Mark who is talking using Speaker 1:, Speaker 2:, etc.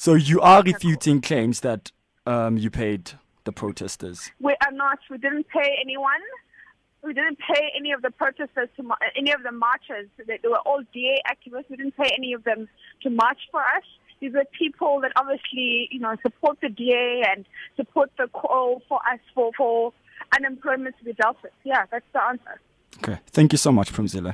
Speaker 1: So you are refuting claims that um, you paid the protesters.
Speaker 2: We are not. We didn't pay anyone. We didn't pay any of the protesters to mar- any of the marchers. They, were all DA activists. We didn't pay any of them to march for us. These are people that obviously, you know, support the DA and support the call for us for, for unemployment to be dealt with. Yeah, that's the answer.
Speaker 1: Okay. Thank you so much, Phumzile.